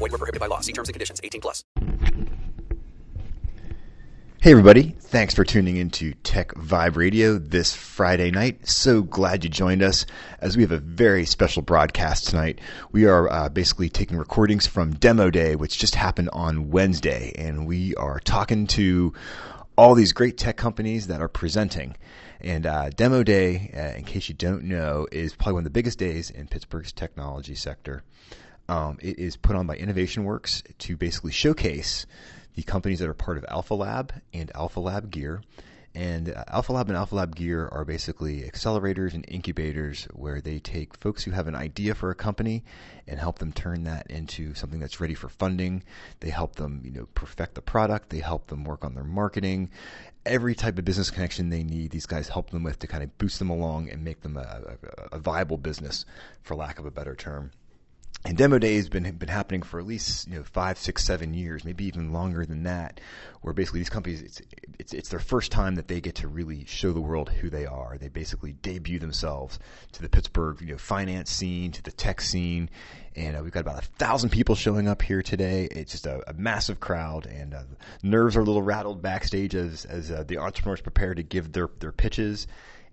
Void were prohibited by law. See terms and conditions. 18 plus. Hey everybody, thanks for tuning into Tech Vibe Radio this Friday night. So glad you joined us as we have a very special broadcast tonight. We are uh, basically taking recordings from Demo Day, which just happened on Wednesday, and we are talking to all these great tech companies that are presenting. And uh, Demo Day, uh, in case you don't know, is probably one of the biggest days in Pittsburgh's technology sector. Um, it is put on by Innovation Works to basically showcase the companies that are part of Alpha Lab and Alpha Lab Gear. And uh, Alpha Lab and Alpha Lab Gear are basically accelerators and incubators where they take folks who have an idea for a company and help them turn that into something that's ready for funding. They help them, you know, perfect the product. They help them work on their marketing. Every type of business connection they need, these guys help them with to kind of boost them along and make them a, a, a viable business, for lack of a better term. And demo day has been been happening for at least you know five, six, seven years, maybe even longer than that. Where basically these companies, it's it's it's their first time that they get to really show the world who they are. They basically debut themselves to the Pittsburgh you know finance scene, to the tech scene, and uh, we've got about a thousand people showing up here today. It's just a, a massive crowd, and uh, nerves are a little rattled backstage as as uh, the entrepreneurs prepare to give their their pitches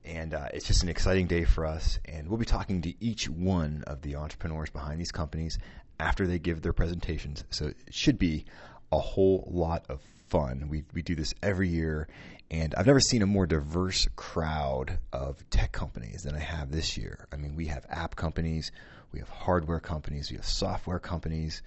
and uh, it's just an exciting day for us. And we'll be talking to each one of the entrepreneurs behind these companies after they give their presentations. So it should be a whole lot of fun. We we do this every year, and I've never seen a more diverse crowd of tech companies than I have this year. I mean, we have app companies, we have hardware companies, we have software companies.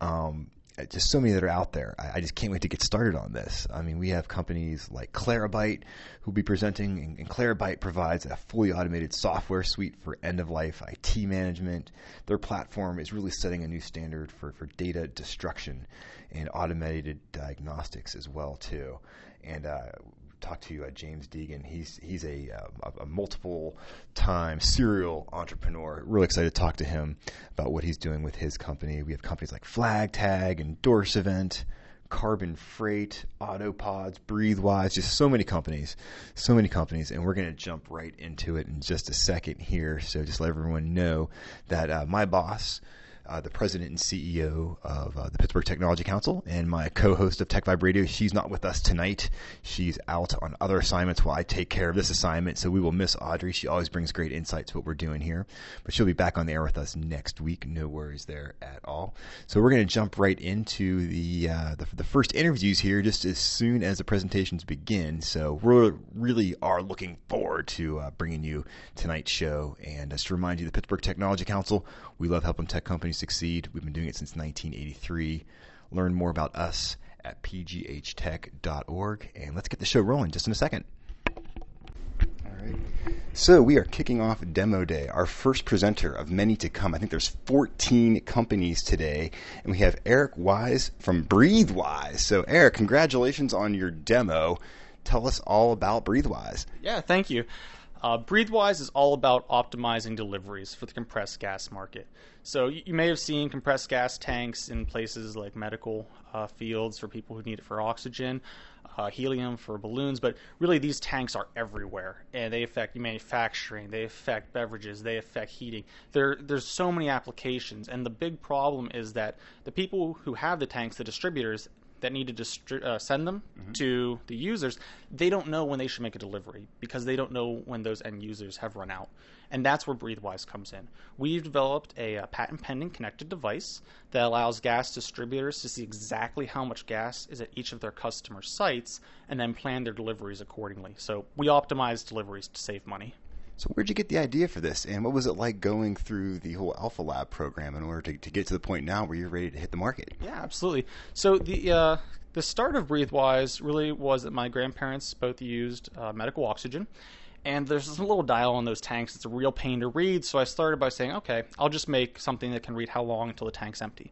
Um, just so many that are out there. I, I, just can't wait to get started on this. I mean, we have companies like Claribyte who'll be presenting, and, and provides a fully automated software suite for end of life IT management. Their platform is really setting a new standard for, for data destruction and automated diagnostics as well too. And uh, talk to uh, James Deegan. He's he's a, uh, a, multiple time serial entrepreneur. Really excited to talk to him about what he's doing with his company. We have companies like FlagTag and Dorsivent, Carbon Freight, Autopods, BreatheWise, just so many companies, so many companies, and we're going to jump right into it in just a second here. So just let everyone know that uh, my boss uh, the president and CEO of uh, the Pittsburgh Technology Council, and my co-host of Tech Vibe Radio. She's not with us tonight. She's out on other assignments while I take care of this assignment. So we will miss Audrey. She always brings great insights to what we're doing here, but she'll be back on the air with us next week. No worries there at all. So we're going to jump right into the, uh, the, the first interviews here, just as soon as the presentations begin. So we really are looking forward to uh, bringing you tonight's show. And just to remind you, the Pittsburgh Technology Council, we love helping tech companies succeed. We've been doing it since 1983. Learn more about us at pghtech.org. And let's get the show rolling just in a second. All right. So we are kicking off Demo Day, our first presenter of many to come. I think there's 14 companies today, and we have Eric Wise from BreatheWise. So Eric, congratulations on your demo. Tell us all about BreatheWise. Yeah, thank you. Uh, BreatheWise is all about optimizing deliveries for the compressed gas market. So you, you may have seen compressed gas tanks in places like medical uh, fields for people who need it for oxygen, uh, helium for balloons, but really these tanks are everywhere and they affect manufacturing, they affect beverages, they affect heating. There, there's so many applications, and the big problem is that the people who have the tanks, the distributors, that need to distri- uh, send them mm-hmm. to the users, they don't know when they should make a delivery because they don't know when those end users have run out. And that's where BreatheWise comes in. We've developed a, a patent pending connected device that allows gas distributors to see exactly how much gas is at each of their customer sites and then plan their deliveries accordingly. So we optimize deliveries to save money. So where'd you get the idea for this, and what was it like going through the whole Alpha Lab program in order to, to get to the point now where you're ready to hit the market? Yeah, absolutely. So the uh, the start of BreatheWise really was that my grandparents both used uh, medical oxygen, and there's this little dial on those tanks. It's a real pain to read. So I started by saying, okay, I'll just make something that can read how long until the tank's empty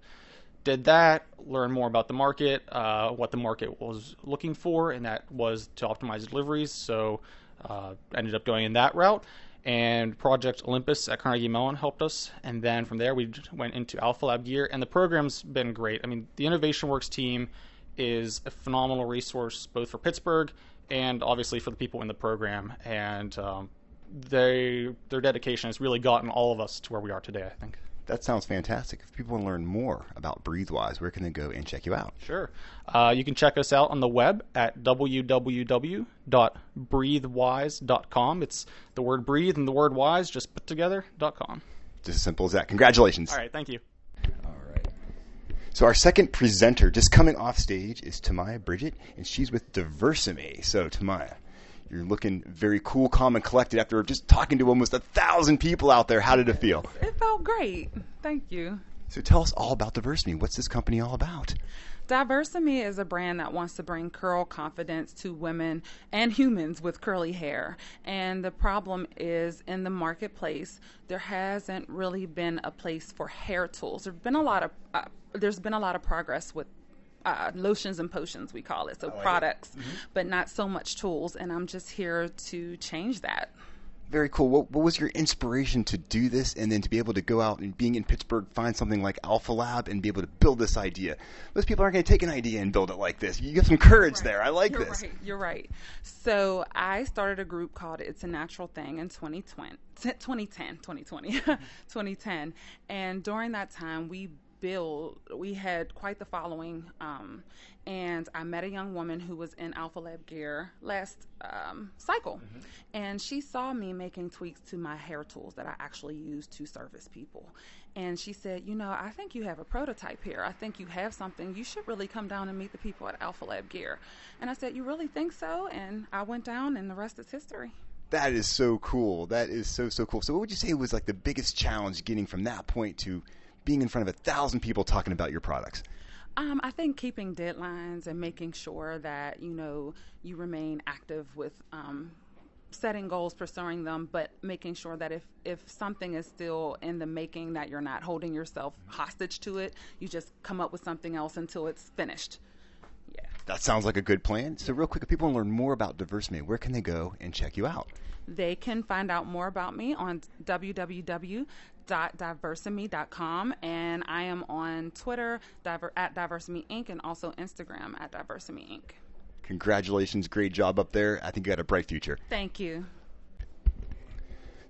did that, learned more about the market, uh, what the market was looking for, and that was to optimize deliveries. So uh, ended up going in that route. And Project Olympus at Carnegie Mellon helped us. And then from there, we went into Alpha Lab Gear, and the program's been great. I mean, the Innovation Works team is a phenomenal resource both for Pittsburgh and obviously for the people in the program. And um, they their dedication has really gotten all of us to where we are today. I think. That sounds fantastic. If people want to learn more about BreatheWise, where can they go and check you out? Sure. Uh, you can check us out on the web at www.breathewise.com. It's the word breathe and the word wise just put together.com. .com. Just as simple as that. Congratulations. All right. Thank you. All right. So our second presenter, just coming off stage, is Tamaya Bridget, and she's with Diversame. So Tamaya, you're looking very cool, calm, and collected after just talking to almost a thousand people out there. How did it feel? It felt great. Thank you. So tell us all about Diversame. What's this company all about? Diversame is a brand that wants to bring curl confidence to women and humans with curly hair. And the problem is in the marketplace, there hasn't really been a place for hair tools. There's been a lot of uh, there's been a lot of progress with uh, lotions and potions, we call it, so products, but not so much tools. And I'm just here to change that. Very cool. What, what was your inspiration to do this and then to be able to go out and being in Pittsburgh, find something like Alpha Lab and be able to build this idea? Most people aren't going to take an idea and build it like this. You get some courage there. I like You're this. Right, you're right. So I started a group called It's a Natural Thing in 2020, 2010, 2020, 2010. And during that time, we built, we had quite the following. Um, and I met a young woman who was in Alpha Lab Gear last um, cycle. And she saw me making tweaks to my hair tools that I actually use to service people. And she said, You know, I think you have a prototype here. I think you have something. You should really come down and meet the people at Alpha Lab Gear. And I said, You really think so? And I went down, and the rest is history. That is so cool. That is so so cool. So, what would you say was like the biggest challenge getting from that point to being in front of a thousand people talking about your products? Um, I think keeping deadlines and making sure that you know you remain active with um, setting goals, pursuing them, but making sure that if if something is still in the making, that you're not holding yourself hostage to it. You just come up with something else until it's finished. Yeah. That sounds like a good plan. So, real quick, if people want to learn more about Diversame, where can they go and check you out? They can find out more about me on www.diversame.com, and I am on Twitter diver- at Diversame Inc. and also Instagram at Diversame Inc. Congratulations, great job up there. I think you got a bright future. Thank you.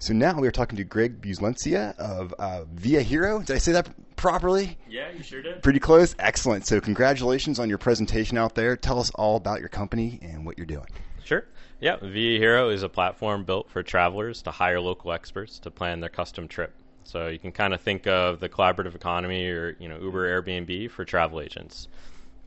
So now we are talking to Greg Buzulencia of uh, Via Hero. Did I say that properly? Yeah, you sure did. Pretty close. Excellent. So congratulations on your presentation out there. Tell us all about your company and what you're doing. Sure. Yeah, Via Hero is a platform built for travelers to hire local experts to plan their custom trip. So you can kind of think of the collaborative economy or you know Uber, Airbnb for travel agents.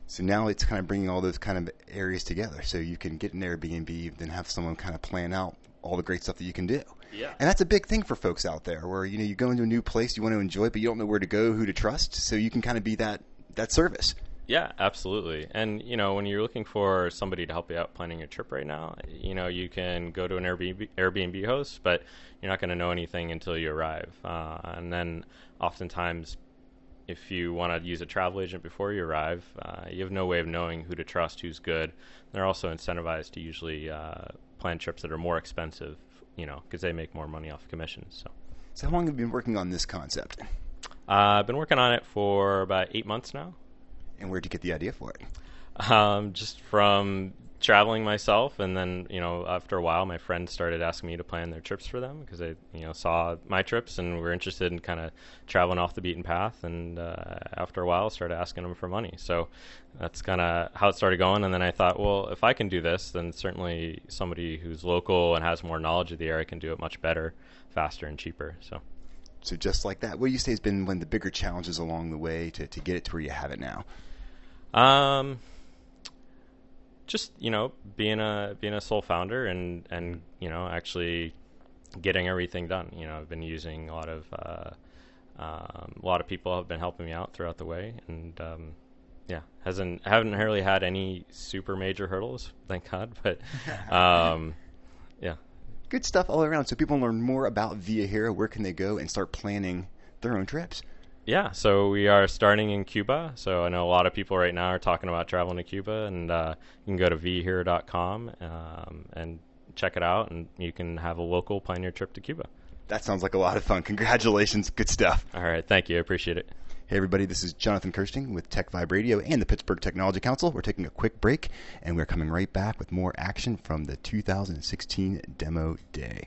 So now it's kind of bringing all those kind of areas together. So you can get an Airbnb, then have someone kind of plan out all the great stuff that you can do. Yeah. And that's a big thing for folks out there where, you know, you go into a new place, you want to enjoy it, but you don't know where to go, who to trust. So you can kind of be that, that service. Yeah, absolutely. And you know, when you're looking for somebody to help you out planning your trip right now, you know, you can go to an Airbnb, Airbnb host, but you're not going to know anything until you arrive. Uh, and then, oftentimes, if you want to use a travel agent before you arrive, uh, you have no way of knowing who to trust, who's good. They're also incentivized to usually uh, plan trips that are more expensive, you know, because they make more money off commissions. So. So how long have you been working on this concept? Uh, I've been working on it for about eight months now. And where'd you get the idea for it? Um, just from traveling myself, and then you know after a while, my friends started asking me to plan their trips for them because they you know saw my trips and were interested in kind of traveling off the beaten path. And uh, after a while, started asking them for money. So that's kind of how it started going. And then I thought, well, if I can do this, then certainly somebody who's local and has more knowledge of the area can do it much better, faster, and cheaper. So. So just like that, what do you say has been one of the bigger challenges along the way to, to get it to where you have it now? Um, just you know, being a being a sole founder and and you know actually getting everything done. You know, I've been using a lot of uh, um, a lot of people have been helping me out throughout the way, and um, yeah, hasn't haven't really had any super major hurdles, thank God. But um, yeah, Good stuff all around. So people learn more about Via Hero. Where can they go and start planning their own trips? Yeah, so we are starting in Cuba. So I know a lot of people right now are talking about traveling to Cuba, and uh, you can go to viahero.com um, and check it out, and you can have a local plan your trip to Cuba. That sounds like a lot of fun. Congratulations. Good stuff. All right, thank you. I appreciate it. Hey, everybody, this is Jonathan Kersting with Tech Vibe Radio and the Pittsburgh Technology Council. We're taking a quick break, and we're coming right back with more action from the 2016 demo day.